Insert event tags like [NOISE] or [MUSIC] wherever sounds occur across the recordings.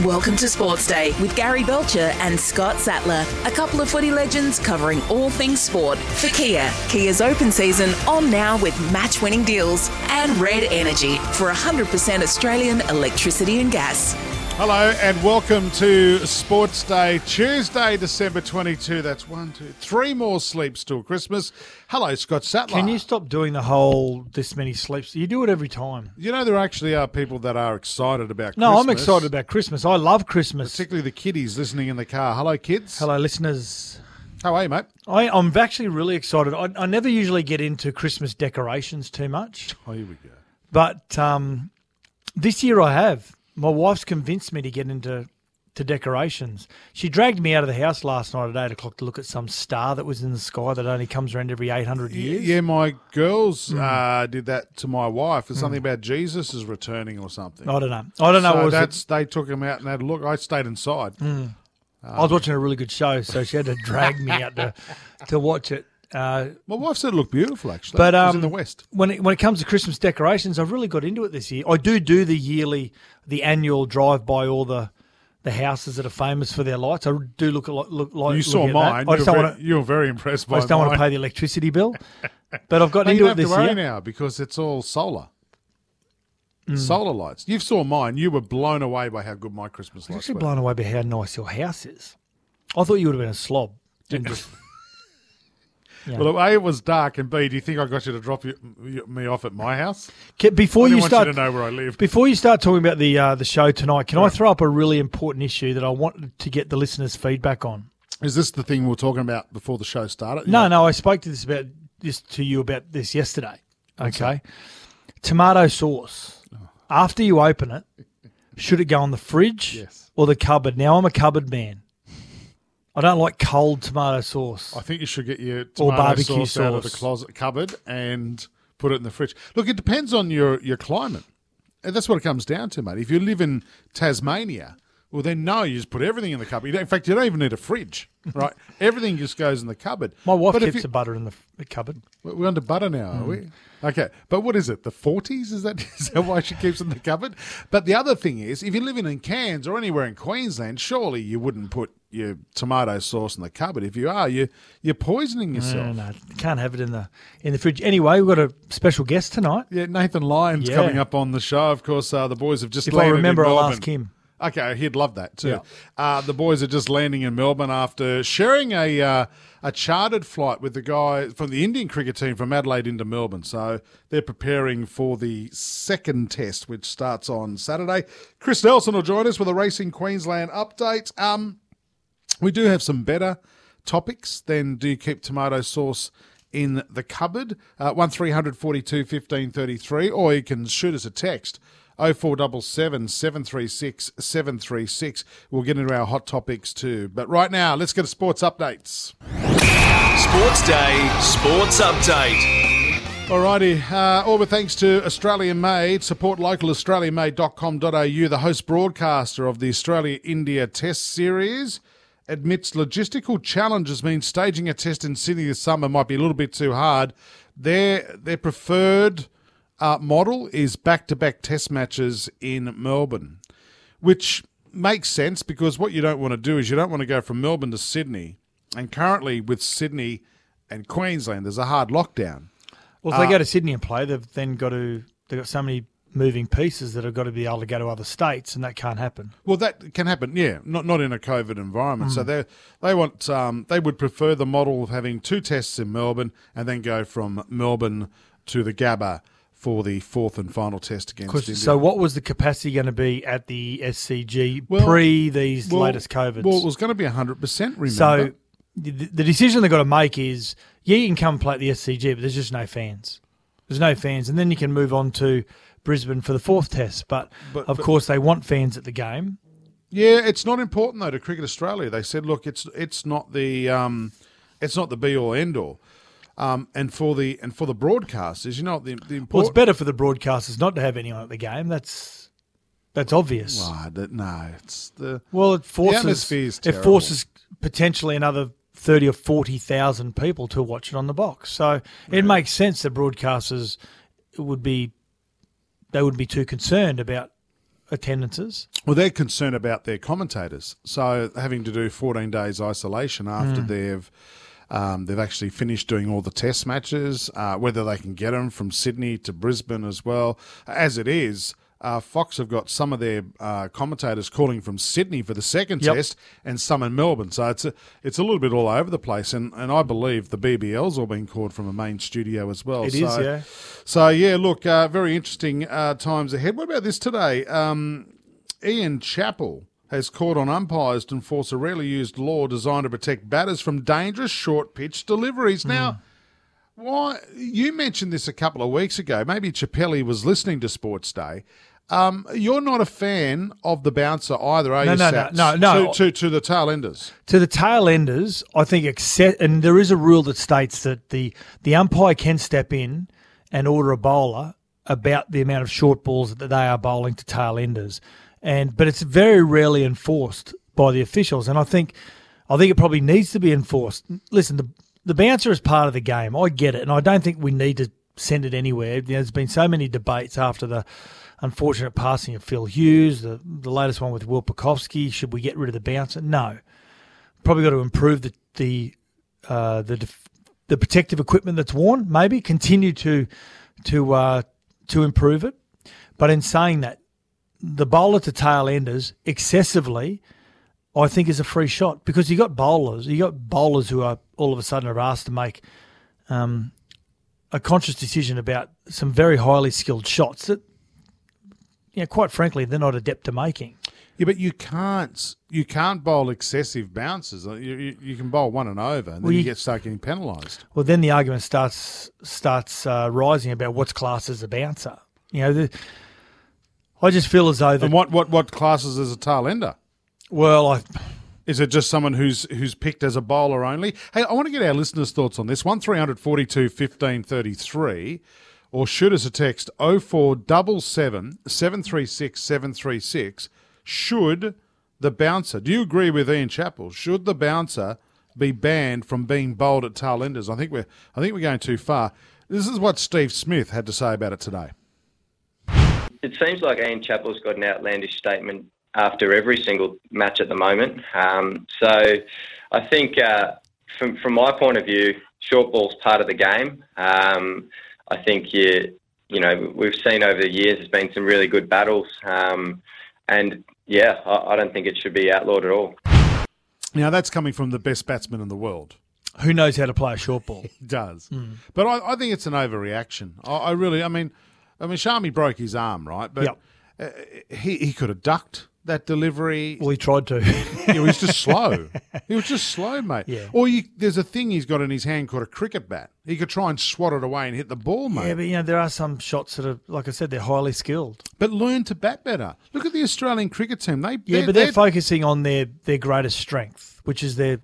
Welcome to Sports Day with Gary Belcher and Scott Sattler, a couple of footy legends covering all things sport for Kia. Kia's open season on now with match winning deals and Red Energy for 100% Australian electricity and gas. Hello and welcome to Sports Day, Tuesday, December 22. That's one, two, three more sleeps till Christmas. Hello, Scott Sattler. Can you stop doing the whole this many sleeps? You do it every time. You know, there actually are people that are excited about No, Christmas. I'm excited about Christmas. I love Christmas. Particularly the kiddies listening in the car. Hello, kids. Hello, listeners. How are you, mate? I, I'm actually really excited. I, I never usually get into Christmas decorations too much, Oh, here we go. but um, this year I have. My wife's convinced me to get into to decorations. She dragged me out of the house last night at eight o'clock to look at some star that was in the sky that only comes around every eight hundred years. Yeah, my girls Hmm. uh, did that to my wife. It's something about Jesus is returning or something. I don't know. I don't know. So what was it? that's they took him out and had a look. I stayed inside. I was watching a really good show, so she had to drag me out to [LAUGHS] to watch it. Uh, My wife said it looked beautiful. Actually, But it was um, in the west. when it, when it comes to Christmas decorations, I've really got into it this year. I do do the yearly, the annual drive by all the the houses that are famous for their lights. I do look a lot, look like You saw mine. I You just don't very, want to. you were very impressed by I just don't mine. want to pay the electricity bill. [LAUGHS] But I've got into it this year. now because it's all solar. Mm. Solar lights. You saw mine. You were blown away by how good my Christmas lights actually were. blown away by how nice your house is. I thought you would have been a slob. And just, yeah. Well, A, it was dark, and B, do you think I got you to drop you, you- me off at my house? Ke- before you want start, you to know where I live. Before you start talking about the uh, the show tonight, can I throw up a really important issue that I want to get the listeners' feedback on? Is this the thing we were talking about before the show started? No, no, I spoke to this about this to you about this yesterday. Okay, tomato sauce. After you open it, should it go on the fridge Yes. or the cupboard? Now I'm a cupboard man. I don't like cold tomato sauce. I think you should get your tomato Or barbecue sauce, out of the closet cupboard and put it in the fridge. Look, it depends on your, your climate. And that's what it comes down to, mate. If you live in Tasmania, well, then no, you just put everything in the cupboard. In fact, you don't even need a fridge, [LAUGHS] right? everything just goes in the cupboard. My wife But keeps you- the butter in the, the cupboard. We're under butter now, are we? Mm. Okay, but what is it? The forties? Is that [LAUGHS] is that why she keeps it in the cupboard? But the other thing is, if you're living in Cairns or anywhere in Queensland, surely you wouldn't put your tomato sauce in the cupboard. If you are, you you're poisoning yourself. No, no, can't have it in the in the fridge. Anyway, we've got a special guest tonight. Yeah, Nathan Lyons Yeah. coming up on the show. Of course, uh, the boys have just If I remember, I'll ask him. Okay, he'd love that too. Yeah. Uh, the boys are just landing in Melbourne after sharing a uh, a chartered flight with the guy from the Indian cricket team from Adelaide into Melbourne. So they're preparing for the second test, which starts on Saturday. Chris Nelson will join us with a Racing Queensland update. Um, we do have some better topics than do you keep tomato sauce in the cupboard? Uh, 1300 42 15 33, or you can shoot us a text. 0477 736 736. We'll get into our hot topics too. But right now, let's get to sports updates. Sports Day Sports Update. Alrighty, uh, all with thanks to Australian Made. Support local australianmade.com.au. The host broadcaster of the Australia India Test Series admits logistical challenges mean staging a test in Sydney this summer might be a little bit too hard. Their their preferred uh, model is back to back test matches in Melbourne, which makes sense because what you don't want to do is you don't want to go from Melbourne to Sydney. And currently, with Sydney and Queensland, there's a hard lockdown. Well, if they go to Sydney and play, they've then got to they've got so many moving pieces that have got to be able to go to other states, and that can't happen. Well, that can happen, yeah. Not not in a COVID environment. So they they want um, they would prefer the model of having two tests in Melbourne and then go from Melbourne to the Gabba for the fourth and final test against India. So, what was the capacity going to be at the SCG Well- pre these Well- latest COVIDs? Well, it was going to be 100%, remember? so, the, the decision they've got to make is yeah, you can come play at the SCG, but there's just no fans. There's no fans. And then you can move on to Brisbane for the fourth test. But, But- of but- course, they want fans at the game. Yeah, it's not important though to Cricket Australia. They said, look, it's it's not the um, it's not the be all end all. Um, and for the and for the broadcasters, you know, the the important. Well, it's better for the broadcasters not to have anyone at the game. That's that's obvious. That- no, it's the Well, it forces it forces potentially another thirty or forty thousand people to watch it on the box. So it makes sense that broadcasters would be they would be too concerned about attendances. Well, they're concerned about their commentators, so having to do 14 days isolation after they've um, they've actually finished doing all the test matches, uh, whether they can get them from Sydney to Brisbane as well. As it is, uh, Fox have got some of their uh, commentators calling from Sydney for the second Yep. test, and some in Melbourne. So it's a, it's a little bit all over the place, and, and I believe the BBL's all been called from a main studio as well. It so, is, yeah. So yeah, look, uh, very interesting uh, times ahead. What about this today? Um, Ian Chappell has called on umpires to enforce a rarely used law designed to protect batters from dangerous short pitch deliveries. Now, why you mentioned this a couple of weeks ago? Maybe Chappelli was listening to Sports Day. Um, you're not a fan of the bouncer either, are No, you? no, no, Sats? no, no. To, to, to the tail enders. To the tail enders, I think accept, and there is a rule that states that the the umpire can step in and order a bowler about the amount of short balls that they are bowling to tail enders, and but it's very rarely enforced by the officials, and I think I think it probably needs to be enforced. Listen, the the bouncer is part of the game. I get it, and I don't think we need to send it anywhere. There's been so many debates after the unfortunate passing of Phil Hughes, the the latest one with Will Pucovski. Should we get rid of the bouncer? No probably got to improve the the uh, the def- the protective equipment that's worn. Maybe continue to to uh, to improve it. But in saying that, the bowler to tail enders excessively, I think, is a free shot because you got bowlers. You got bowlers who are all of a sudden are asked to make um, a conscious decision about some very highly skilled shots that, you know, quite frankly, they're not adept to making. Yeah, but you can't you can't bowl excessive bounces. You, you, you can bowl one and over, and then Well, you, you- get start getting penalised. Well, then the argument starts starts uh, rising about what's classed as a bouncer. You know, the, I just feel as though that. And what, what, what classes as a tail ender? well, I, Is it just someone who's who's picked as a bowler only? Hey, I want to get our listeners' thoughts on this. One 43 15 33 or shoot us a text 0477 736 736. Should the bouncer, do you agree with Ian Chappell? Should the bouncer be banned from being bowled at tail enders? I think we're I think we're going too far. This is what Steve Smith had to say about it today. It seems like Ian Chappell's got an outlandish statement after every single match at the moment. Um, so I think, uh, from, from my point of view, short ball's part of the game. Um, I think you, you know we've seen over the years there's been some really good battles, um, and yeah, I, I don't think it should be outlawed at all. Now that's coming from the best batsman in the world. who knows how to play a short ball? [LAUGHS] does. But I, I think it's an overreaction. I, I really, I mean, I mean, Shami broke his arm, right? But Yep. uh, he he could have ducked that delivery. Well, he tried to. he was just slow. [LAUGHS] He was just slow, mate. Yeah. Or you, there's a thing he's got in his hand called a cricket bat. He could try and swat it away and hit the ball, mate. yeah, but you know there are some shots that are, like I said, they're highly skilled. but learn to bat better. Look at the Australian cricket team. They Yeah, but they're, focusing on their their greatest strength, which is their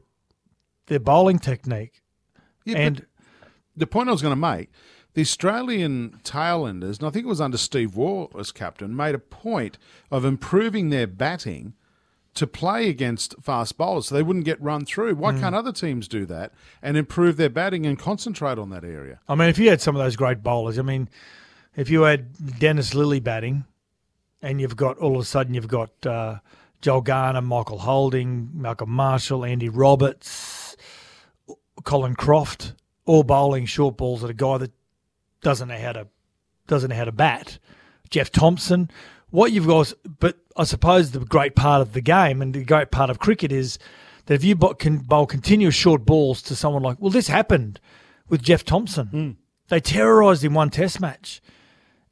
their bowling technique. yeah, and the point I was going to make, the Australian tailenders, and I think it was under Steve Waugh as captain, made a point of improving their batting to play against fast bowlers so they wouldn't get run through. Why Hmm. can't other teams do that and improve their batting and concentrate on that area? I mean, if you had some of those great bowlers, I mean, if you had Dennis Lillee batting, and you've got all of a sudden you've got uh, Joel Garner, Michael Holding, Malcolm Marshall, Andy Roberts, Colin Croft, all bowling short balls at a guy that doesn't know how to doesn't know how to bat. Jeff Thomson. What you've got, but I suppose the great part of the game and the great part of cricket is that if you can bowl continuous short balls to someone like, well, this happened with Jeff Thomson. Hmm. They terrorised him one Test match.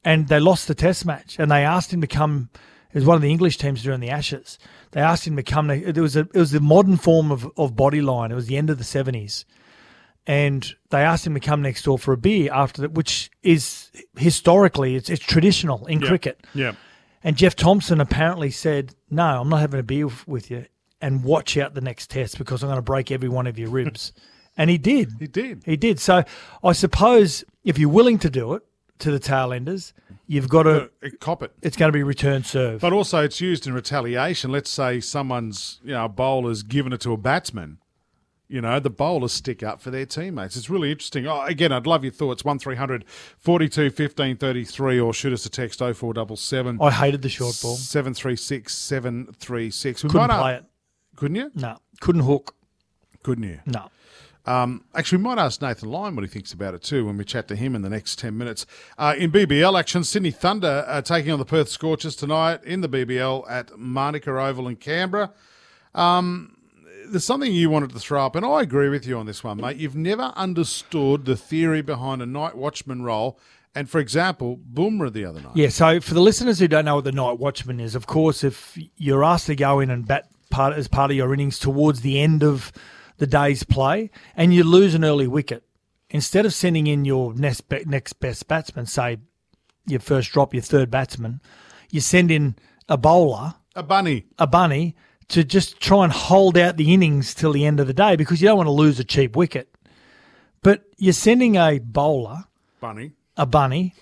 and they lost the Test match, and they asked him to come. It was one of the English teams during the Ashes. They asked him to come. It was a it was the modern form of of bodyline. It was the end of the seventies, and they asked him to come next door for a beer after that, which is historically it's it's traditional in cricket. Yeah. And Jeff Thomson apparently said, "No, I'm not having a beer with- you, and watch out the next test because I'm going to break every one of your ribs." [LAUGHS] and he did. He did. He did. So I suppose if you're willing to do it to the tail enders, you've got to. Uh, Cop it. It's going to be return serve. But also, it's used in retaliation. Let's say someone's, you know, a bowler's given it to a batsman. You know, the bowlers stick up for their teammates. It's really interesting. Oh, again, I'd love your thoughts. 1300 42 15 33 or shoot us a text 0477 I hated the short ball. 736 736. We Couldn't might play a- it. Couldn't you? No, couldn't hook. Couldn't you? No. Um, actually, we might ask Nathan Lyon what he thinks about it too when we chat to him in the next 10 minutes. Uh, in BBL action, Sydney Thunder are taking on the Perth Scorchers tonight in the BBL at Manuka Oval in Canberra. Um, there's something you wanted to throw up, and I agree with you on this one, mate. You've never understood the theory behind a night watchman role. And for example, Boomer the other night. Yeah, so for the listeners who don't know what the night watchman is, of course, if you're asked to go in and bat part as part of your innings towards the end of the day's play, and you lose an early wicket, instead of sending in your next next best batsman, say your first drop, your third batsman, you send in a bowler, A bunny. a bunny, to just try and hold out the innings till the end of the day because you don't want to lose a cheap wicket. But you're sending a bowler Bunny. a bunny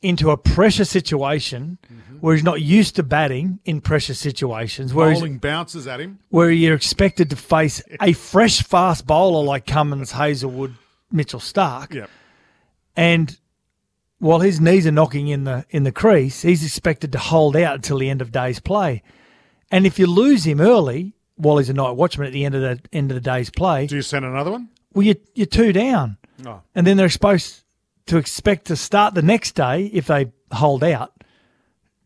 into a pressure situation mm-hmm. where he's not used to batting in pressure situations, where, he's, Bowling bounces at him. where you're expected to face [LAUGHS] a fresh, fast bowler like Cummins, Hazlewood, Mitchell Stark, Yep. and while his knees are knocking in the in the crease, he's expected to hold out until the end of day's play. And if you lose him early, while he's a night watchman at the end of the end of the day's play, Do you send another one? well, you, you're two down. Oh. And then they're supposed to expect to start the next day, if they hold out,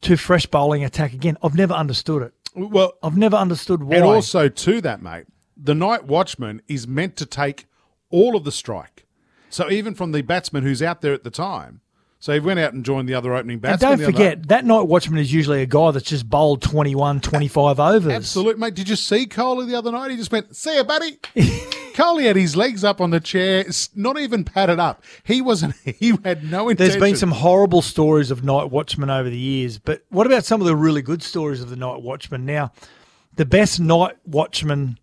to fresh bowling attack again. I've never understood it. Well, I've never understood why. And also to that, mate, the night watchman is meant to take all of the strike. So even from the batsman who's out there at the time, so he went out and joined the other opening batsmen. and don't the other- forget, that night watchman is usually a guy that's just bowled 21, 25 overs. Absolute, mate. Did you see Coley the other night? He just went, see ya, buddy. [LAUGHS] Coley had his legs up on the chair, not even padded up. He wasn't, [LAUGHS] he had no intention. There's been some horrible stories of night watchmen over the years, but what about some of the really good stories of the night watchman? Now, the best night watchman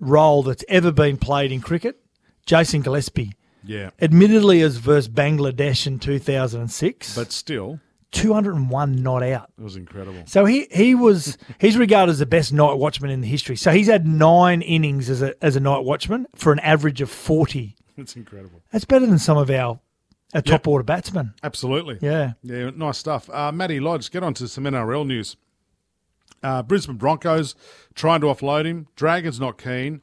role that's ever been played in cricket, Jason Gillespie. Yeah. Admittedly, as versus Bangladesh in 2006, But still, 201 not out. it was incredible. So he, he was [LAUGHS] he's regarded as the best night watchman in the history. So he's had nine innings as a as a night watchman for an average of 40. That's incredible. That's better than some of our, our top order batsmen. Absolutely. Yeah. Yeah, nice stuff. Uh, Matty Lodge, get on to some NRL news. Uh, Brisbane Broncos trying to offload him. Dragons not keen.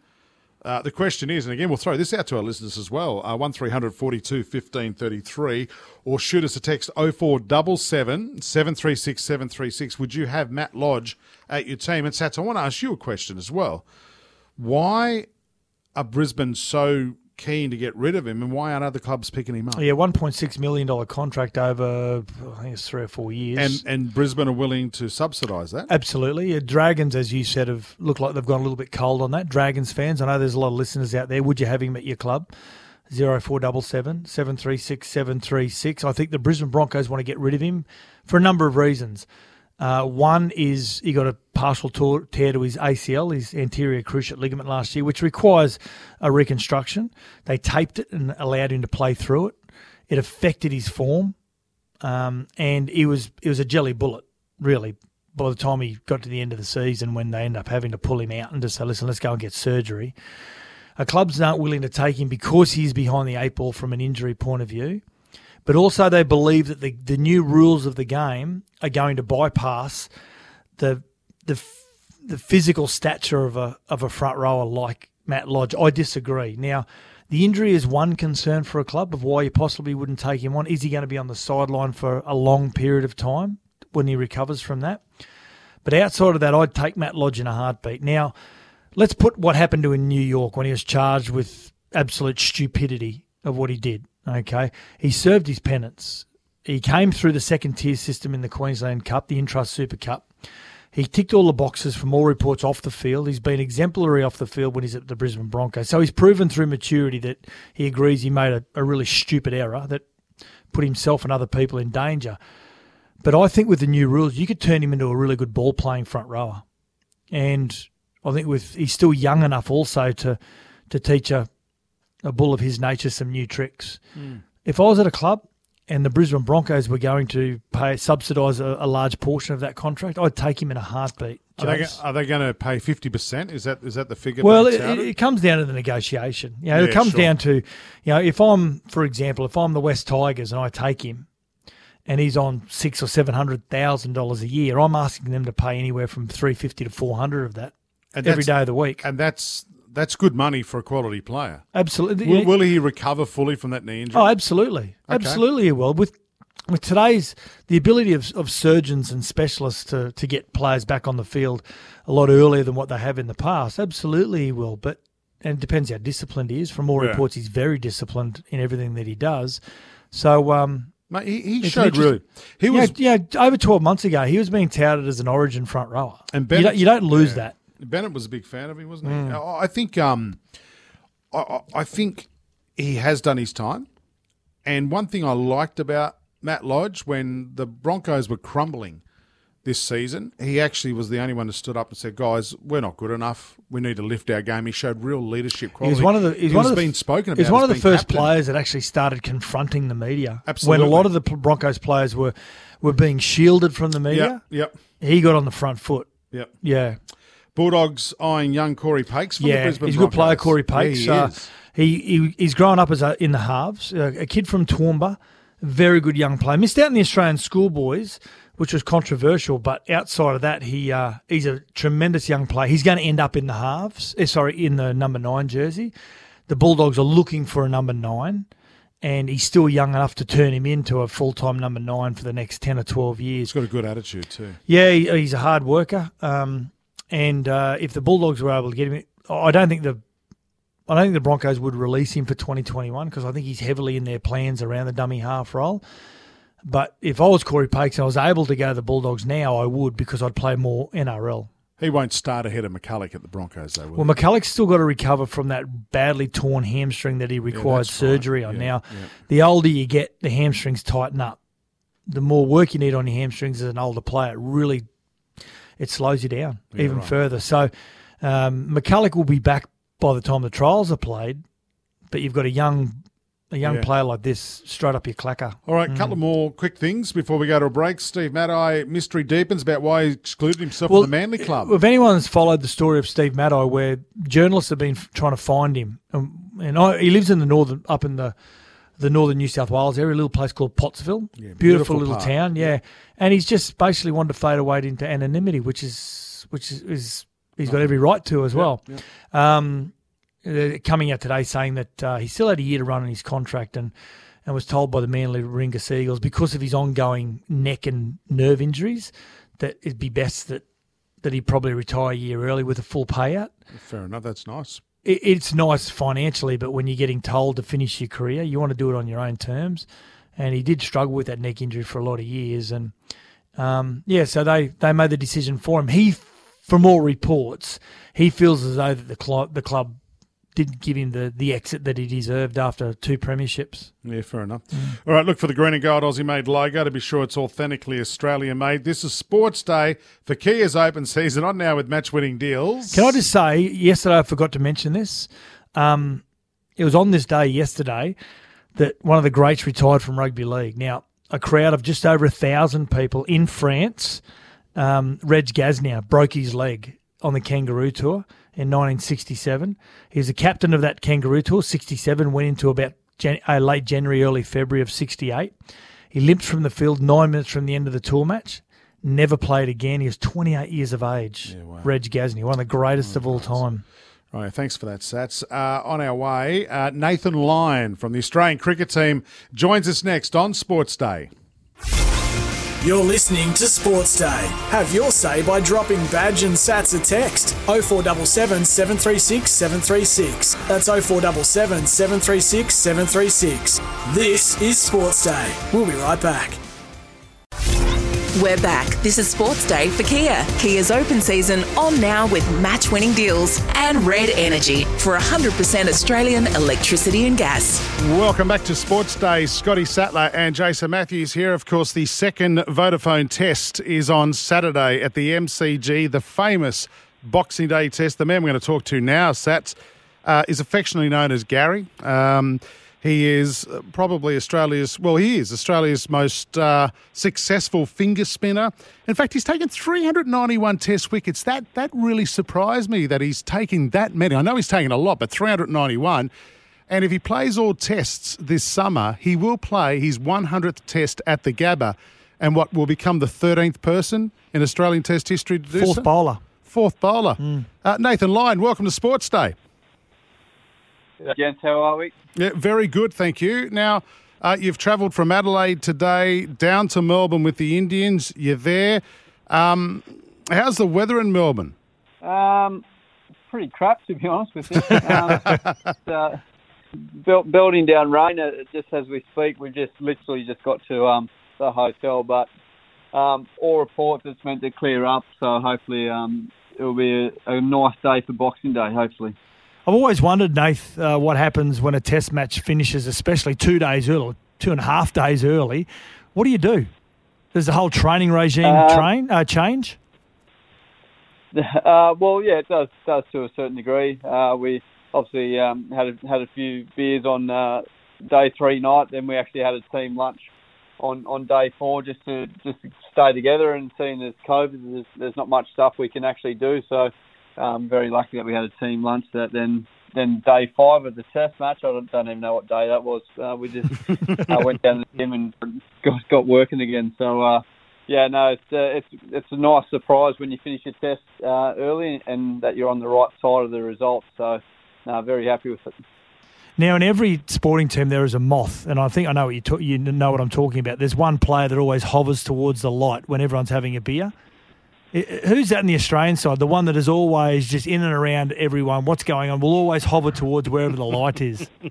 Uh, the question is, and again, we'll throw this out to our listeners as well, uh, 1300 42 15 33, or shoot us a text 0477 736 736. Would you have Matt Lodge at your team? And Sats, I want to ask you a question as well. Why are Brisbane so keen to get rid of him, and why aren't other clubs picking him up? Yeah, one point six million dollar contract over I think it's three or four years. And and Brisbane are willing to subsidise that. Absolutely. Dragons, as you said, have looked like they've gone a little bit cold on that. Dragons fans, I know there's a lot of listeners out there. Would you have him at your club? 0477 736 736. I think the Brisbane Broncos want to get rid of him for a number of reasons. Uh, one is he got a partial tear to his ACL, his anterior cruciate ligament last year, which requires a reconstruction. They taped it and allowed him to play through it. It affected his form, um, and he was it was a jelly bullet, really. By the time he got to the end of the season, when they end up having to pull him out and just say, "Listen, let's go and get surgery," uh, clubs aren't willing to take him because he's behind the eight ball from an injury point of view. But also, they believe that the, the new rules of the game are going to bypass the the the physical stature of a of a front rower like Matt Lodge. I disagree. Now, the injury is one concern for a club of why you possibly wouldn't take him on. Is he going to be on the sideline for a long period of time when he recovers from that? But outside of that, I'd take Matt Lodge in a heartbeat. Now, let's put what happened to him in New York when he was charged with absolute stupidity of what he did. Okay, he served his penance, he came through the second tier system in the Queensland Cup, the Intrust Super Cup. He ticked all the boxes from all reports off the field. He's been exemplary off the field when he's at the Brisbane Broncos. So he's proven through maturity that he agrees he made a, a really stupid error that put himself and other people in danger. But I think with the new rules, you could turn him into a really good ball playing front rower. And I think with he's still young enough also to to teach a, a bull of his nature some new tricks. Hmm. If I was at a club and the Brisbane Broncos were going to pay subsidise a, a large portion of that contract, I'd take him in a heartbeat. Are they, are they going to pay fifty percent? Is that is that the figure? Well, it, it comes down to the negotiation. You know, it comes sure. down to, you know, if I'm, for example, if I'm the West Tigers and I take him, and he's on six or seven hundred thousand dollars a year, I'm asking them to pay anywhere from three fifty to four hundred of that And every day of the week. and that's that's good money for a quality player. Absolutely. Will, will he recover fully from that knee injury? Oh, absolutely, absolutely, he will. With with today's the ability of, of surgeons and specialists to to get players back on the field a lot earlier than what they have in the past, absolutely he will. But and it depends how disciplined he is. From all Yeah. reports, he's very disciplined in everything that he does. So. um Mate, he, he showed really. He was yeah, yeah, over 12 months ago, he was being touted as an origin front rower. And you, don't, you don't lose yeah. that. Bennett was a big fan of him, wasn't he? Mm. I think um, I- I, think he has done his time. And one thing I liked about Matt Lodge when the Broncos were crumbling this season, he actually was the only one who stood up and said, "Guys, we're not good enough. We need to lift our game." He showed real leadership He quality. was one of the. He's He one of the, being spoken about. He's one of the first captain. players that actually started confronting the media. Absolutely. When a lot of the Broncos players were were being shielded from the media, Yep, yep, he got on the front foot. yep. Yeah, Bulldogs eyeing young Corey Paix from the yeah. Brisbane He's a good player, Broncos. Corey Yeah, Paix. he uh, he, he he's grown up as a, in the halves. Uh, a kid from Toowoomba, very good young player. Missed out in the Australian schoolboys, which was controversial. But outside of that, he uh, he's a tremendous young player. He's going to end up in the halves. eh, sorry, in the number nine jersey. The Bulldogs are looking for a number nine. And he's still young enough to turn him into a full time number nine for the next 10 or 12 years. He's got a good attitude too. Yeah, he, he's a hard worker. Um, and uh, if the Bulldogs were able to get him, I don't think the I don't think the Broncos would release him for 2021 because I think he's heavily in their plans around the dummy half role. But if I was Corey Paix and I was able to go to the Bulldogs now, I would because I'd play more NRL. He won't start ahead of McCullough at the Broncos, though. Will Well, McCullough's still got to recover from that badly torn hamstring that he required that's surgery right. on. Yeah, now, yeah. the older you get, the hamstrings tighten up. The more work you need on your hamstrings as an older player, it really it slows you down even right. further. So um, McCullough will be back by the time the trials are played, but you've got a young a young Yeah. player like this straight up your clacker. All right, a couple of more quick things before we go to a break. Steve Matai, mystery deepens about why he excluded himself from the Manly Club. If anyone's followed the story of Steve Matai, where journalists have been trying to find him, um, and I, he lives in the northern, up in the the northern New South Wales area, a little place called Pottsville, beautiful, beautiful little part. town, yeah. And he's just basically wanted to fade away into anonymity, which is which is, is he's got every right to as well. Um, uh, coming out today saying that uh, he still had a year to run on his contract and. And was told by the Manly Warringah Sea Eagles because of his ongoing neck and nerve injuries that it'd be best that that he'd probably retire a year early with a full payout. Fair enough, that's nice. It, it's nice financially, but when you're getting told to finish your career, you want to do it on your own terms. And he did struggle with that neck injury for a lot of years. And um, yeah, so they, they made the decision for him. He, from all reports, he feels as though that the club the club didn't give him the, the exit that he deserved after two premierships. Yeah, fair enough. All right, look for the green and gold Aussie made logo to be sure it's authentically Australian made. This is Sports Day for Kia's open season on now with match winning deals. Can I just say, yesterday I forgot to mention this. Um, it was on this day yesterday that one of the greats retired from rugby league. Now, a crowd of just over a thousand people in France, um, Reg Gasnier broke his leg on the Kangaroo Tour in 1967. He was the captain of that Kangaroo Tour. 67 went into about Jan- uh, late January, early February of 68. He limped from the field nine minutes from the end of the tour match. Never played again. He was 28 years of age. Reg Gasnier, one of the greatest of all time. All right, thanks for that, Sats. Uh, on our way, uh, Nathan Lyon from the Australian cricket team joins us next on Sports Day. You're listening to Sports Day. Have your say by dropping badge and sats a text 0477 736 736. That's 0477 736 736. This is Sports Day. We'll be right back. We're back. This is Sports Day for Kia. Kia's open season on now with match winning deals and Red Energy for 100% Australian electricity and gas. Welcome back to Sports Day. Scotty Sattler and Jason Matthews here. Of course, the second Vodafone test is on Saturday at the MCG, the famous Boxing Day test. The man we're going to talk to now, Sats, uh, is affectionately known as Gary. Um, he is probably Australia's, well, he is Australia's most uh, successful finger spinner. In fact, he's taken 391 test wickets. That, that really surprised me that he's taken that many. I know he's taken a lot, but 391. And if he plays all tests this summer, he will play his 100th test at the Gabba and what will become the 13th person in Australian test history to do Fourth so. bowler. Fourth bowler. Uh, Nathan Lyon, welcome to Sports Day. Gents, how are we? Yeah, very good, thank you. Now, uh, you've travelled from Adelaide today down to Melbourne with the Indians. You're there. Um, how's the weather in Melbourne? Um, pretty crap, to be honest with you. Um, [LAUGHS] uh, built, building down rain uh, just as we speak. We've just literally just got to um, the hotel, but um, all reports it's meant to clear up. So hopefully um, it'll be a, a nice day for Boxing Day. Hopefully. I've always wondered, Nath, uh, what happens when a test match finishes, especially two days early, two and a half days early. What do you do? Does the whole training regime Um, train uh, change? [LAUGHS] Uh, well, yeah, it does does to a certain degree. Uh, we obviously um, had a, had a few beers on uh, day three night. Then we actually had a team lunch on, on day four just to just to stay together. And seeing as COVID, there's, there's not much stuff we can actually do. So um, very lucky that we had a team lunch. That then then day five of the test match. I don't, don't even know what day that was. Uh, we just [LAUGHS] uh, went down to the gym and got got working again. So. Uh, yeah, no, it's uh, it's it's a nice surprise when you finish your test uh, early and that you're on the right side of the results. So, no, very happy with it. Now, in every sporting team, there is a moth, and I think I know what you you know what I'm talking about. There's one player that always hovers towards the light when everyone's having a beer. Who's that in the Australian side? The one that is always just in and around everyone. What's going on? Will always hover towards wherever the light is. [LAUGHS]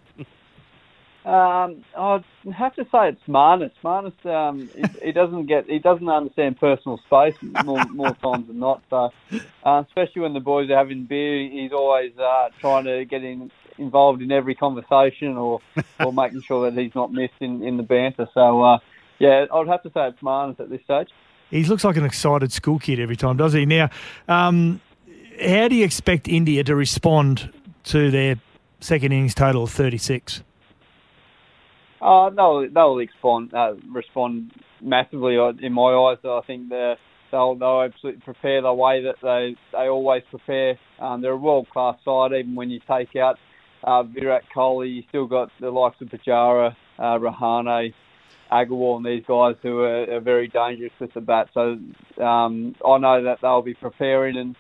Um, I'd have to say it's Marnus. Marnus, um, he, he doesn't get, he doesn't understand personal space more, more times than not. So, uh, especially when the boys are having beer, he's always uh, trying to get in, involved in every conversation or, or making sure that he's not missed in, in the banter. So, uh, yeah, I'd have to say it's Marnus at this stage. He looks like an excited school kid every time, does he? Now, um, how do you expect India to respond to their second innings total of 36? Uh, they'll they'll respond uh, respond massively uh, in my eyes. I think they'll they'll absolutely prepare the way that they they always prepare. Um, they're a world class side. Even when you take out uh, Virat Kohli, you still got the likes of Pujara, uh, Rahane, Agarwal, and these guys who are, are very dangerous with the bat. So um, I know that they'll be preparing and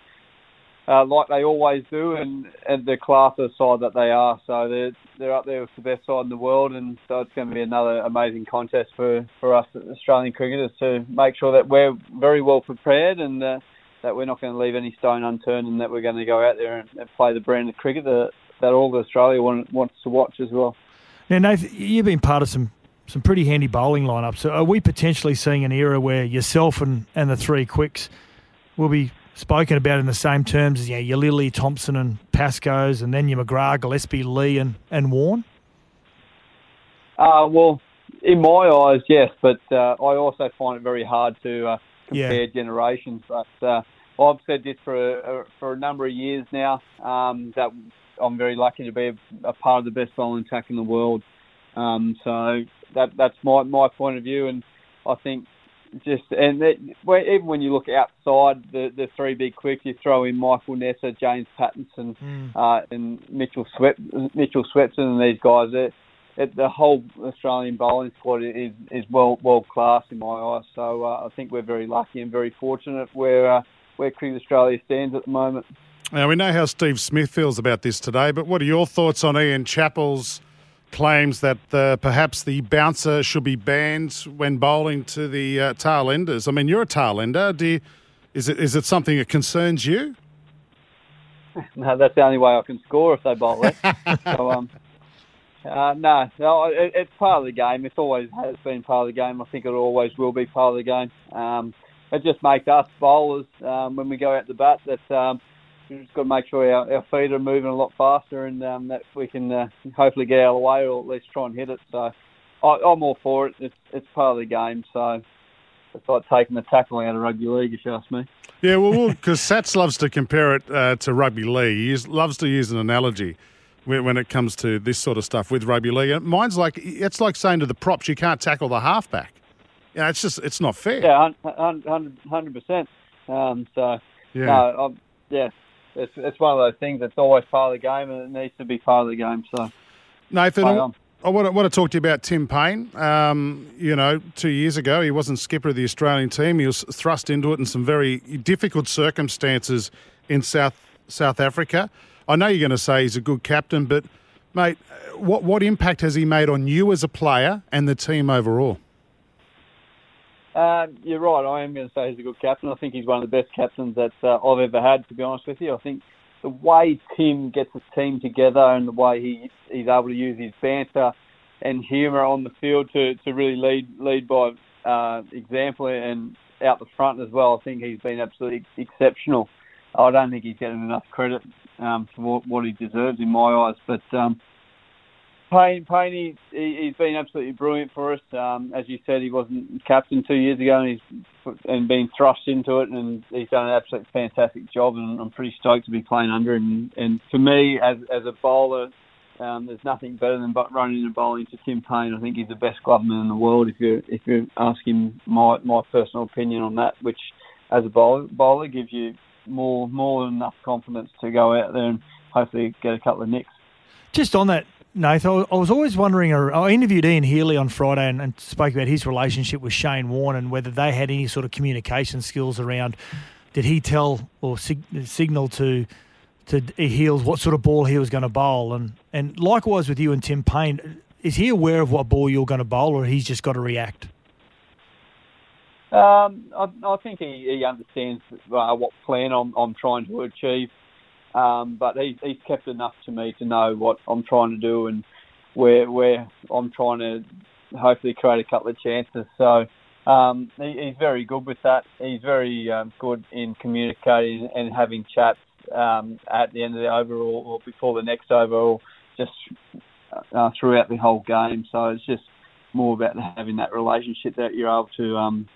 uh, like they always do, and, and the class of side that they are. So they're they're up there with the best side in the world, and so it's going to be another amazing contest for, for us Australian cricketers to make sure that we're very well prepared and uh, that we're not going to leave any stone unturned, and that we're going to go out there and, and play the brand of cricket that, that all of Australia want, wants to watch as well. Now, Nathan, you've been part of some, some pretty handy bowling lineups. So are we potentially seeing an era where yourself and, and the three quicks will be spoken about in the same terms as you know, your Lillee, Thomson, and Pascoes, and then your McGrath, Gillespie, Lee, and, and Warne? Uh, well, in my eyes, yes, but uh, I also find it very hard to uh, compare Yeah. generations. But uh, I've said this for a, for a number of years now um, that I'm very lucky to be a, a part of the best bowling attack in the world. Um, so that that's my my point of view, and I think just and that, even when you look outside the the three big quicks, you throw in Michael Neser, James Pattinson, uh, and Mitchell Swep, Mitchell Swepson, and these guys. It, it, the whole Australian bowling squad is is well world class in my eyes. So uh, I think we're very lucky and very fortunate where uh, where Cricket Australia stands at the moment. Now, we know how Steve Smith feels about this today, but what are your thoughts on Ian Chappell's claims that uh, perhaps the bouncer should be banned when bowling to the uh, tail enders. I mean, you're a tail ender. Do you, is it is it something that concerns you? [LAUGHS] no, that's the only way I can score if they bowl left. [LAUGHS] so, um, uh, no, no, it, it's part of the game. It's always has been part of the game. I think it always will be part of the game. Um, it just makes us bowlers um, when we go out the bat that um, we've just got to make sure our, our feet are moving a lot faster and um, that we can uh, hopefully get out of the way or at least try and hit it. So I, I'm all for it. It's, it's part of the game. So it's like taking the tackle out of rugby league, if you ask me. Yeah, well, because Sats loves to compare it uh, to rugby league. He loves to use an analogy when, when it comes to this sort of stuff with rugby league. And mine's like it's like saying to the props, you can't tackle the halfback. Yeah, it's just it's not fair. Yeah, hundred percent. Um, so Yeah. no, um, yeah, it's it's one of those things that's always part of the game and it needs to be part of the game. So Nathan, I. I want, to, want to talk to you about Tim Paine. Um, you know, two years ago, he wasn't skipper of the Australian team. He was thrust into it in some very difficult circumstances in South South Africa. I know you're going to say he's a good captain, but mate, what what impact has he made on you as a player and the team overall? Uh, you're right. I am going to say he's a good captain. I think he's one of the best captains that uh, I've ever had. To be honest with you, I think the way Tim gets his team together and the way he he's able to use his banter and humour on the field to, to really lead lead by uh, example and out the front as well. I think he's been absolutely exceptional. I don't think he's getting enough credit um, for what, what he deserves in my eyes. But um, Paine, Paine he, he's been absolutely brilliant for us. Um, as you said, he wasn't captain two years ago, and he's and been thrust into it, and he's done an absolutely fantastic job. And I'm pretty stoked to be playing under him. And for me, as as a bowler, um, there's nothing better than running and bowling to Tim Paine. I think he's the best gloveman in the world. If you if you ask him my my personal opinion on that, which as a bowler, bowler gives you more more than enough confidence to go out there and hopefully get a couple of nicks. Just on that, Nathan, I was always wondering. I interviewed Ian Healy on Friday and, and spoke about his relationship with Shane Warne and whether they had any sort of communication skills around. Did he tell or sig- signal to to Heels what sort of ball he was going to bowl? And and likewise with you and Tim Paine, is he aware of what ball you're going to bowl, or he's just got to react? Um, I, I think he, he understands uh, what plan I'm, I'm trying to achieve, um, but he, he's kept enough to me to know what I'm trying to do and where where I'm trying to hopefully create a couple of chances. So um, he, he's very good with that. He's very um, good in communicating and having chats um, at the end of the over or, or before the next over or just uh, throughout the whole game. So it's just more about having that relationship that you're able to um,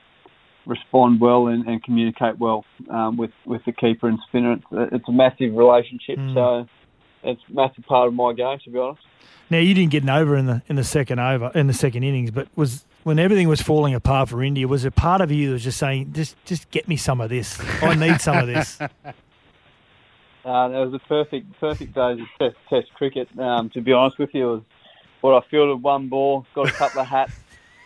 respond well and, and communicate well um, with with the keeper and spinner. It's a, it's a massive relationship, Mm. so it's a massive part of my game, to be honest. Now you didn't get an over in the in the second over in the second innings, but was when everything was falling apart for India, was it part of you that was just saying, just just get me some of this. I need some of this. [LAUGHS] Uh, it was a perfect perfect day of test, test cricket. Um, to be honest with you, it was what I fielded one ball, got a couple of hats,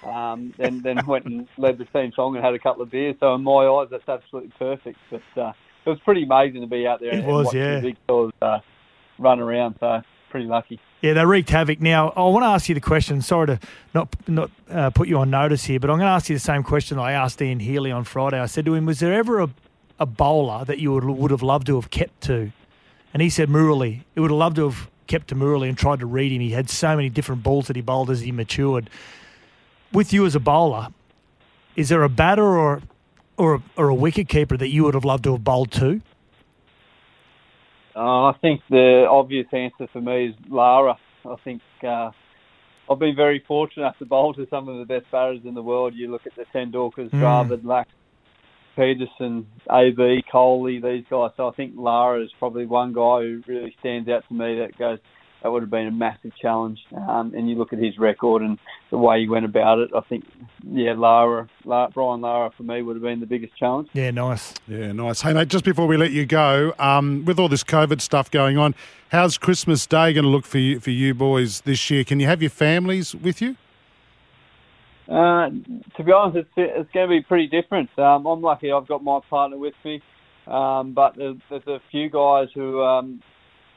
um, then then went and led the team song and had a couple of beers. So in my eyes, that's absolutely perfect. But uh, it was pretty amazing to be out there It and was, watch yeah. the big fellas uh, run around. So pretty lucky. Yeah, they wreaked havoc. Now, I want to ask you the question. Sorry to not not uh, put you on notice here, but I'm going to ask you the same question I asked Ian Healy on Friday. I said to him, "Was there ever a, a bowler that you would, would have loved to have kept to?" And he said, "Murali. He would have loved to have kept to Murali and tried to read him. He had so many different balls that he bowled as he matured. With you as a bowler, is there a batter or or or a wicket keeper that you would have loved to have bowled to?" Uh, I think the obvious answer for me is Lara. I think uh, I've been very fortunate to bowl to some of the best batters in the world. You look at the Tendulkars, Mm. Dravid, Lack, Pietersen, AB, Coley, these guys. So I think Lara is probably one guy who really stands out to me that goes, that would have been a massive challenge. Um, and you look at his record and the way he went about it. I think, yeah, Lara, Lara Brian Lara for me would have been the biggest challenge. Yeah, nice. Yeah, nice. Hey, mate, just before we let you go, um, with all this COVID stuff going on, how's Christmas Day going to look for you, for you boys this year? Can you have your families with you? Uh, to be honest, it's, it's going to be pretty different. Um, I'm lucky I've got my partner with me, um, but there's, there's a few guys who um,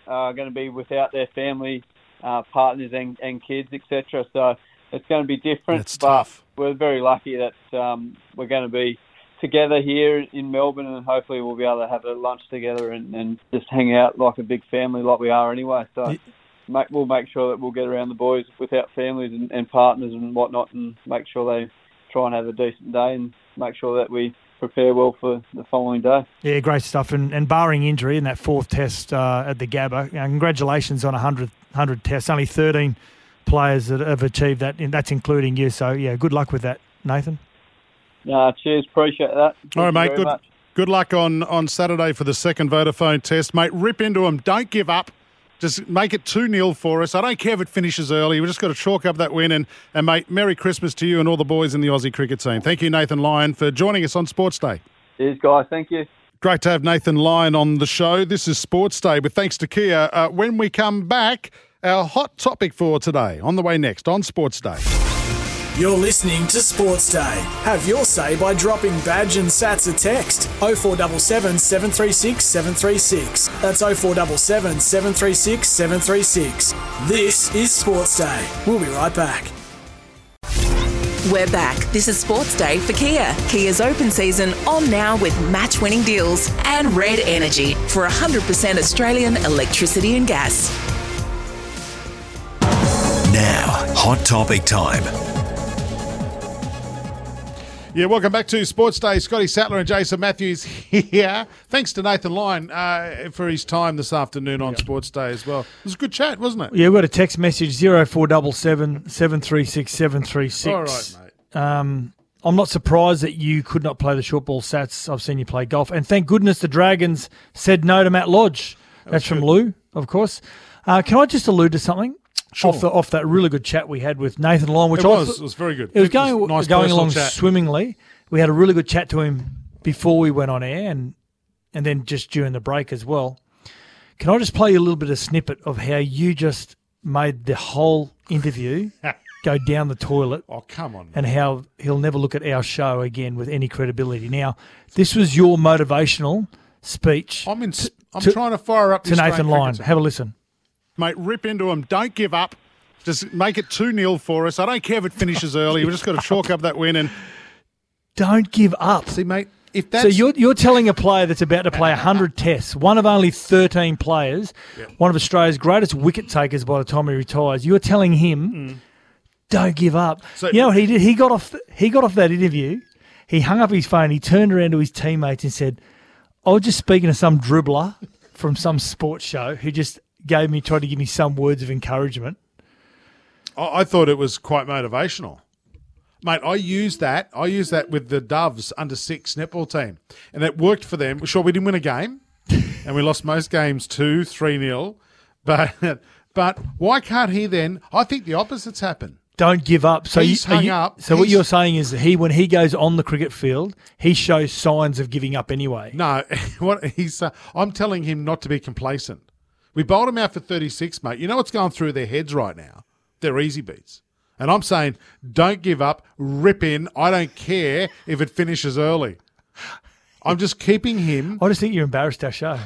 are going to be without their family uh, partners and, and kids, etc. So it's going to be different. But tough. We're very lucky that um, we're going to be together here in Melbourne, and hopefully we'll be able to have a lunch together and, and just hang out like a big family, like we are anyway. So. Make, we'll make sure that we'll get around the boys without families and, and partners and whatnot, and make sure they try and have a decent day and make sure that we prepare well for the following day. Yeah, great stuff. And, and barring injury in that fourth test uh, at the Gabba, uh, congratulations on 100, 100 tests. Only 13 players that have achieved that, and that's including you. So, yeah, good luck with that, Nathan. Uh, cheers, appreciate that. Thank All right, mate. Good, much. good luck on, on Saturday for the second Vodafone test, mate. Rip into them. Don't give up. Just make it 2 0 for us. I don't care if it finishes early. We've just got to chalk up that win. And, and, mate, Merry Christmas to you and all the boys in the Aussie cricket team. Thank you, Nathan Lyon, for joining us on Sports Day. Cheers, guys. Thank you. Great to have Nathan Lyon on the show. This is Sports Day with thanks to Kia. Uh, when we come back, our hot topic for today on the way next on Sports Day. You're listening to Sports Day. Have your say by dropping badge and sats a text 0477 736 736. That's 0477 736 736. This is Sports Day. We'll be right back. We're back. This is Sports Day for Kia. Kia's open season on now with match winning deals and Red Energy for 100% Australian electricity and gas. Now, hot topic time. Yeah, welcome back to Sports Day. Scotty Sattler and Jason Matthews here. Thanks to Nathan Lyon uh, for his time this afternoon on Sports Day as well. It was a good chat, wasn't it? Yeah, we've got a text message 0477 736 736. All right, mate. Um, I'm not surprised that you could not play the short ball sats. I've seen you play golf. And thank goodness the Dragons said no to Matt Lodge. That's from Lou, of course. Uh, can I just allude to something? Sure. Off, the, off that really good chat we had with Nathan Lyon, which It was. It was very good. It was It was going nice going along chat. swimmingly. We had a really good chat to him before we went on air, and and then just during the break as well. Can I just play you a little bit of snippet of how you just made the whole interview [LAUGHS] go down the toilet? Oh, come on. And how he'll never look at our show again with any credibility. Now, this was your motivational speech I'm, in, I'm to- trying to fire up to Nathan Lyon. Have a listen. Mate, rip into them. Don't give up. Just make it 2 0 for us. I don't care if it finishes early. We've just got to chalk up that win. And Don't give up. see, mate, if that's. So you're you're telling a player that's about to play hundred [LAUGHS] tests, one of only thirteen players, one of Australia's greatest wicket takers by the time he retires. You're telling him, don't give up. Mm. So- you know what he did? He got off. He got off that interview. He hung up his phone. He turned around to his teammates and said, "I was just speaking to some dribbler from some sports show who just gave me tried to give me some words of encouragement." I I thought it was quite motivational. Mate, I used that. I used that with the Doves under six netball team, and it worked for them. Sure, we didn't win a game, and we lost most games two, three nil. But but why can't he then? I think the opposites happen. Don't give up. So He's you, hung you- up. So what you're saying is that he, when he goes on the cricket field, he shows signs of giving up anyway. No, [LAUGHS] what he's. Uh, I'm telling him not to be complacent. We bowled him out for 36, mate. You know what's going through their heads right now? They're easy beats. And I'm saying, don't give up, rip in. I don't care if it finishes early. I'm just keeping him. I just think you're embarrassed our show,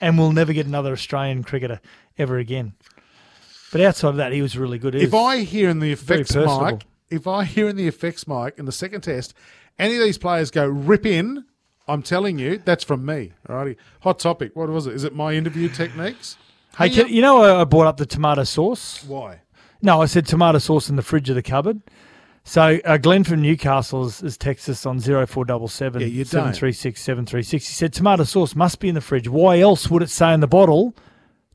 and we'll never get another Australian cricketer ever again. But outside of that, he was really good. He If I hear in the effects mic, if I hear in the effects mic in the second test, any of these players go rip in, I'm telling you, that's from me. Alrighty. Hot topic. What was it? Is it my interview techniques? hey, can, you know, I I brought up the tomato sauce. Why? No, I said tomato sauce in the fridge of the cupboard. So uh, Glenn from Newcastle has, has texted us on 0477 Yeah, 736 736. He said tomato sauce must be in the fridge. Why else would it say in the bottle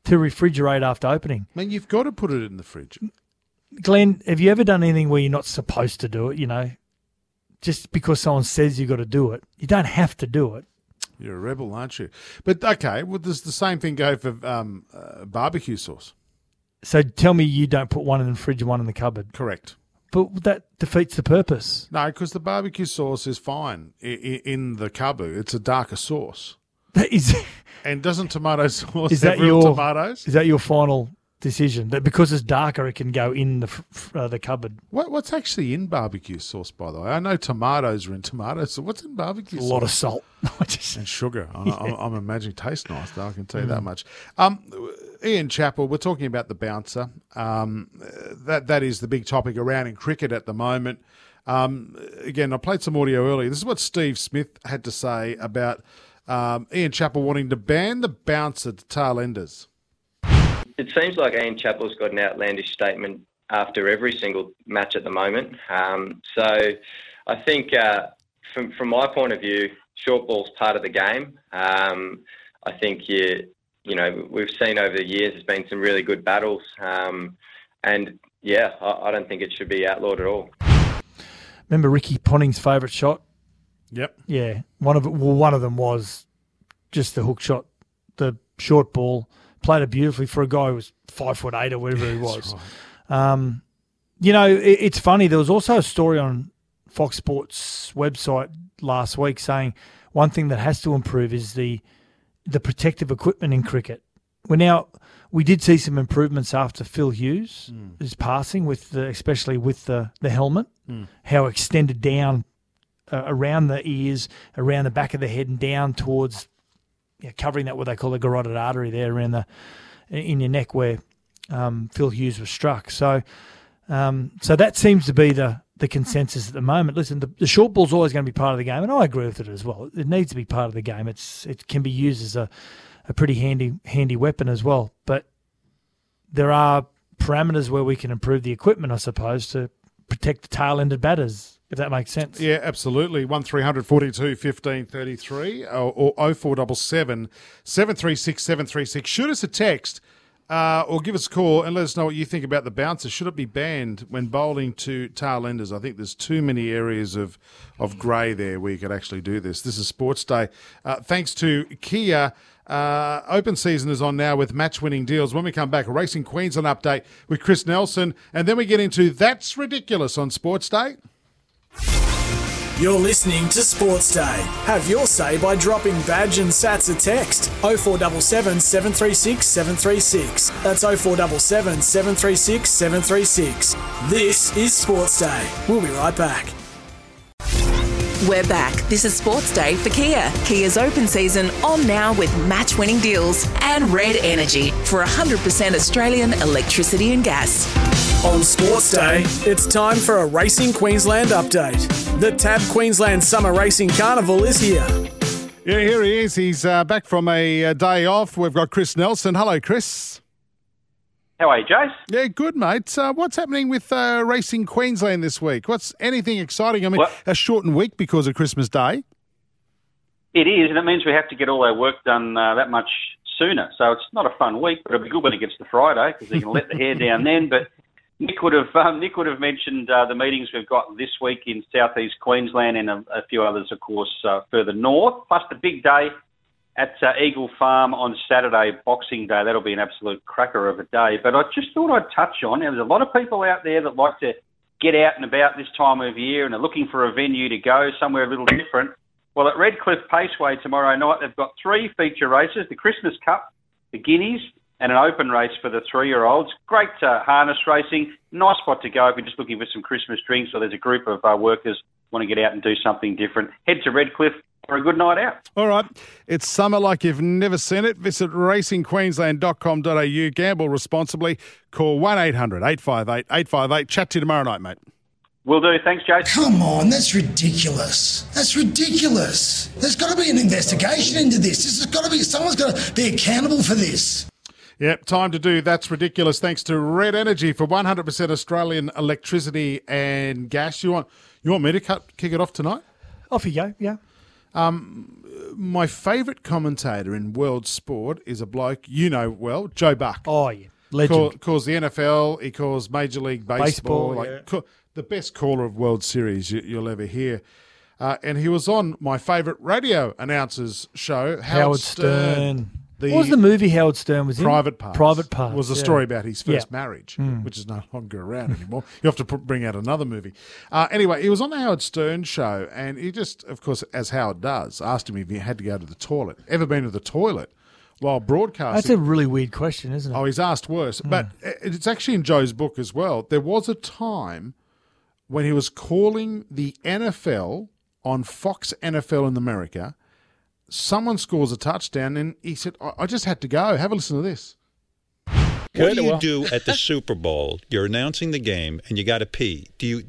to refrigerate after opening? I mean, you've got to put it in the fridge. Glenn, have you ever done anything where you're not supposed to do it? You know, just because someone says you've got to do it, you don't have to do it. You're a rebel, aren't you? But okay, well, does the same thing go for um, uh, barbecue sauce? So tell me you don't put one in the fridge and one in the cupboard. Correct. But that defeats the purpose. No, because the barbecue sauce is fine in the cupboard. It's a darker sauce. Is, And doesn't tomato [LAUGHS] sauce is have that real your tomatoes? Is that your final decision? That because it's darker, it can go in the uh, the cupboard. What, what's actually in barbecue sauce, by the way? I know tomatoes are in tomatoes. So what's in barbecue sauce? A sauce? lot of salt. [LAUGHS] And sugar. [LAUGHS] I, I'm, I'm imagining it tastes nice, though. I can tell you Mm. that much. Um, Ian Chappell, we're talking about the bouncer. Um, that that is the big topic around in cricket at the moment. Um, again, I played some audio earlier. This is what Steve Smith had to say about um, Ian Chappell wanting to ban the bouncer to tail enders. It seems like Ian Chappell's got an outlandish statement after every single match at the moment. Um, so I think, uh, from from my point of view, short ball's part of the game. Um, I think you you know we've seen over the years there's been some really good battles, um, and yeah, I, I don't think it should be outlawed at all. Remember Ricky Ponting's favourite shot? Yep. Yeah, one of. Well, one of them was just the hook shot, the short ball. Played it beautifully for a guy who was five foot eight or whatever he was. Um, you know, it, it's funny. There was also a story on Fox Sports website last week saying one thing that has to improve is the the protective equipment in cricket. We now we did see some improvements after Phil Hughes is passing with the, especially with the the helmet, how extended down uh, around the ears, around the back of the head, and down towards yeah, covering that what they call the carotid artery there around the in your neck where um, Phil Hughes was struck. So, um, so that seems to be the the consensus at the moment. Listen, the, the short ball's always going to be part of the game, and I agree with it as well. It needs to be part of the game. It's it can be used as a a pretty handy handy weapon as well. But there are parameters where we can improve the equipment, I suppose, to protect the tail ended batters. If that makes sense. Yeah, absolutely. One 42 15 33 or, or 0477 736 736. Shoot us a text uh, or give us a call and let us know what you think about the bouncer. Should it be banned when bowling to tail enders? I think there's too many areas of, of grey there where you could actually do this. This is Sports Day. Uh, thanks to Kia. Uh, open season is on now with match winning deals. When we come back, Racing Queensland update with Chris Nelson, and then we get into That's Ridiculous on Sports Day. You're listening to Sports Day. Have your say by dropping badge and sats a text 0477 736 736. That's 0477 736 736. This is Sports Day. We'll be right back. We're back. This is Sports Day for Kia. Kia's open season on now with match winning deals and Red Energy for 100% Australian electricity and gas. On Sports Day, it's time for a Racing Queensland update. The TAB Queensland Summer Racing Carnival is here. Yeah, here he is. He's uh, back from a, uh day off. We've got Chris Nelson. Hello, Chris. How are you, Jace? Yeah, good, mate. Uh, what's happening with uh, Racing Queensland this week? What's anything exciting? I mean, Well- a shortened week because of Christmas Day. It is, and it means we have to get all our work done uh, that much sooner. So it's not a fun week, but it'll be good when it gets to Friday because you can let the hair down then. But Nick would have um, Nick would have mentioned uh, the meetings we've got this week in southeast Queensland and a, a few others, of course, uh, further north. Plus the big day at uh, Eagle Farm on Saturday, Boxing Day. That'll be an absolute cracker of a day. But I just thought I'd touch on. There's a lot of people out there that like to get out and about this time of year and are looking for a venue to go somewhere a little different. Well, at Redcliffe Paceway tomorrow night, they've got three feature races: the Christmas Cup, the Guineas, and an open race for the three-year-olds. Great uh, harness racing, nice spot to go if you're just looking for some Christmas drinks or there's a group of uh, workers want to get out and do something different. Head to Redcliffe for a good night out. All right. It's summer like you've never seen it. Visit racingqueensland.com.au. Gamble responsibly. Call 1 800 858 858. Chat to you tomorrow night, mate. Will do. Thanks, Jason. Come on, that's ridiculous. That's ridiculous. There's got to be an investigation into this. This has got to be someone's got to be accountable for this. Yep, time to do That's Ridiculous. Thanks to Red Energy for 100% Australian electricity and gas. You want you want me to cut, kick it off tonight? Off you go. Yeah. Um, My favourite commentator in world sport is a bloke you know well, Joe Buck. Oh yeah. Legend. Call, calls the NFL. He calls Major League Baseball. Baseball, like yeah. ca- the best caller of World Series you, you'll ever hear. Uh, and he was on my favourite radio announcers show, Howard, Howard Stern. Stern. The what was the movie Howard Stern was in? Private Parts. Private Parts. was a yeah. story about his first Yeah. Marriage, hmm. which is no longer around anymore. You have to pr- bring out another movie. Uh, anyway, he was on the Howard Stern show, and he just, of course, as Howard does, asked him if he had to go to the toilet. Ever been to the toilet while broadcasting? That's a really weird question, isn't it? Oh, he's asked worse. Hmm. But uh, it's actually in Joe's book as well. There was a time when he was calling the NFL on Fox NFL in America. Someone scores a touchdown, and he said, I, I just had to go. Have a listen to this. What do you do at the [LAUGHS] Super Bowl? You're announcing the game and you got to pee. Do you?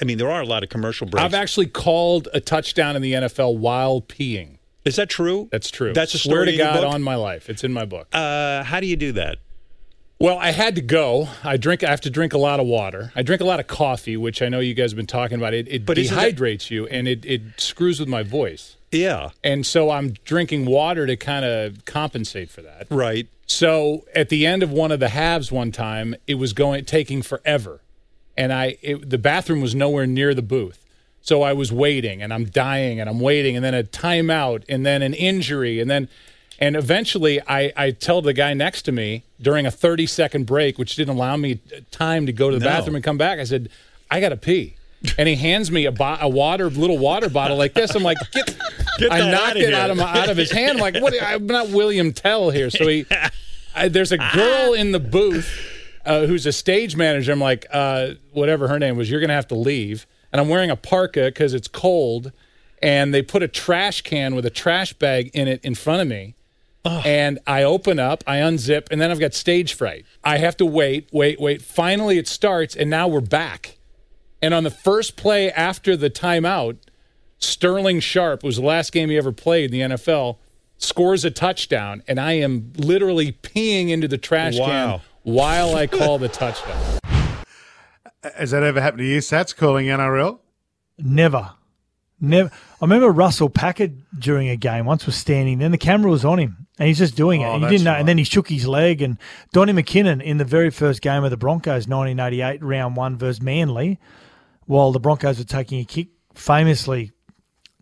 I mean, there are a lot of commercial breaks. I've actually called a touchdown in the NFL while peeing. Is that true? That's true. That's a story Swear story to in your God book? on my life. It's in my book. Uh, how do you do that? Well, I had to go. I drink. I have to drink a lot of water. I drink a lot of coffee, which I know you guys have been talking about. It, it But isn't that- dehydrates you, and it, it screws with my voice. Yeah. And so I'm drinking water to kind of compensate for that. Right. So at the end of one of the halves, one time, it was going taking forever, and I it, the bathroom was nowhere near the booth. So I was waiting, and I'm dying, and I'm waiting, and then a timeout, and then an injury, and then, and eventually, I I tell the guy next to me during a 30 second break, which didn't allow me time to go to the No. bathroom and come back. I said, I got to pee. And he hands me a, bo- a water, little water bottle like this. I'm like, get, Get I knocked it here. out of my, out of his hand. I'm like, what? I'm not William Tell here. So he, [LAUGHS] I, there's a girl in the booth uh, who's a stage manager. I'm like, uh, whatever her name was, you're gonna have to leave. And I'm wearing a parka because it's cold. And they put a trash can with a trash bag in it in front of me. And I open up, I unzip, and then I've got stage fright. I have to wait, wait, wait. Finally, it starts, and now we're back. And on the first play after the timeout, Sterling Sharpe who was the last game he ever played in the NFL, scores a touchdown, and I am literally peeing into the trash Wow. can while I call the touchdown. Has that ever happened to you, Sats, calling NRL? Never. Never. I remember Russell Packer during a game once was standing, then the camera was on him and he's just doing it. Oh, and you that's didn't know. right. And then he shook his leg. And Donnie McKinnon in the very first game of the Broncos, 1988, round one versus Manly, while the Broncos were taking a kick, famously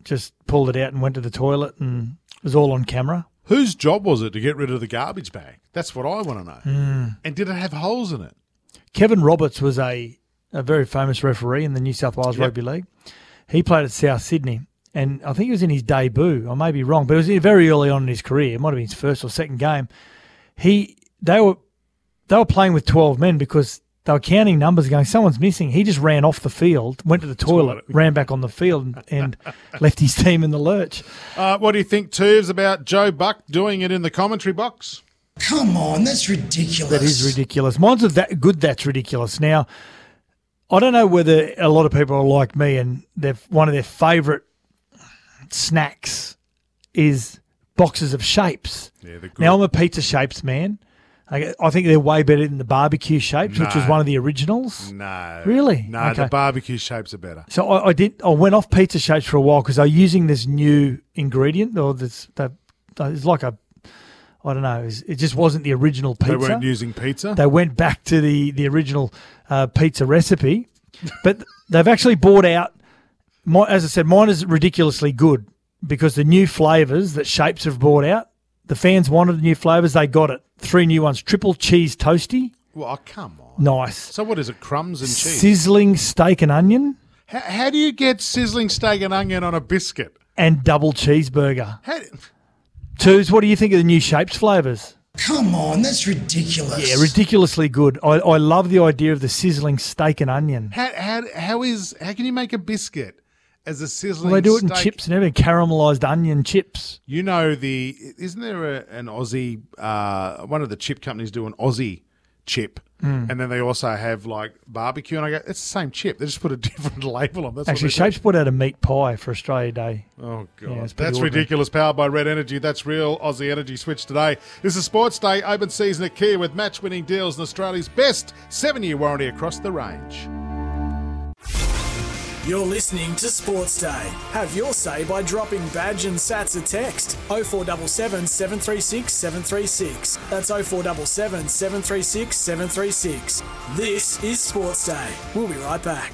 just pulled it out and went to the toilet and it was all on camera. Whose job was it to get rid of the garbage bag? That's what I want to know. Mm. And did it have holes in it? Kevin Roberts was a, a very famous referee in the New South Wales Yep. Rugby League. He played at South Sydney, and I think it was in his debut. I may be wrong, but it was very early on in his career. It might have been his first or second game. He they were they were playing with twelve men because they were counting numbers, going someone's missing. He just ran off the field, went to the [LAUGHS] toilet, ran back on the field, and, and [LAUGHS] left his team in the lurch. Uh, what do you think, Tubes, about Joe Buck doing it in the commentary box? Come on, that's ridiculous. That is ridiculous. Mine's a that good. That's ridiculous. Now, I don't know whether a lot of people are like me and their one of their favourite snacks is boxes of shapes. Yeah, they're good. Now I'm a pizza shapes man. I, I think they're way better than the barbecue shapes, which was one of the originals. No. Really? No, Okay. the barbecue shapes are better. So I, I did. I went off pizza shapes for a while because they're using this new ingredient, or this that it's like a. I don't know. It just wasn't the original pizza. They weren't using pizza? They went back to the the original uh, pizza recipe, but they've actually bought out. My, as I said, mine is ridiculously good because the new flavors that Shapes have brought out, the fans wanted the new flavors. They got it. Three new ones: triple cheese toasty, Well, oh, come on. nice, So what is it, crumbs and cheese? sizzling steak and onion, How, how do you get sizzling steak and onion on a biscuit? and double cheeseburger. How, Twos, what do you think of the new Shapes flavors? Come on, that's ridiculous. Yeah, ridiculously good. I, I love the idea of the sizzling steak and onion. how, how, how, is, how can you make a biscuit as a sizzling Well, they do it in chips and everything, caramelized onion chips. You know the isn't there a, an Aussie uh, one of the chip companies do an Aussie chip, Mm. and then they also have like barbecue, and I go it's the same chip. They just put a [LAUGHS] different label on. That's Actually, what they do. Shapes put out a meat pie for Australia Day. Oh god, Yeah, that's ridiculous. Powered by Red Energy. That's real Aussie energy. Switch today. This is Sports Day. Open season at Kia with match-winning deals and Australia's best seven-year warranty across the range. You're listening to Sports Day. Have your say by dropping badge and sats a text 0477 736 736. That's 0477 736 736. This is Sports Day. We'll be right back.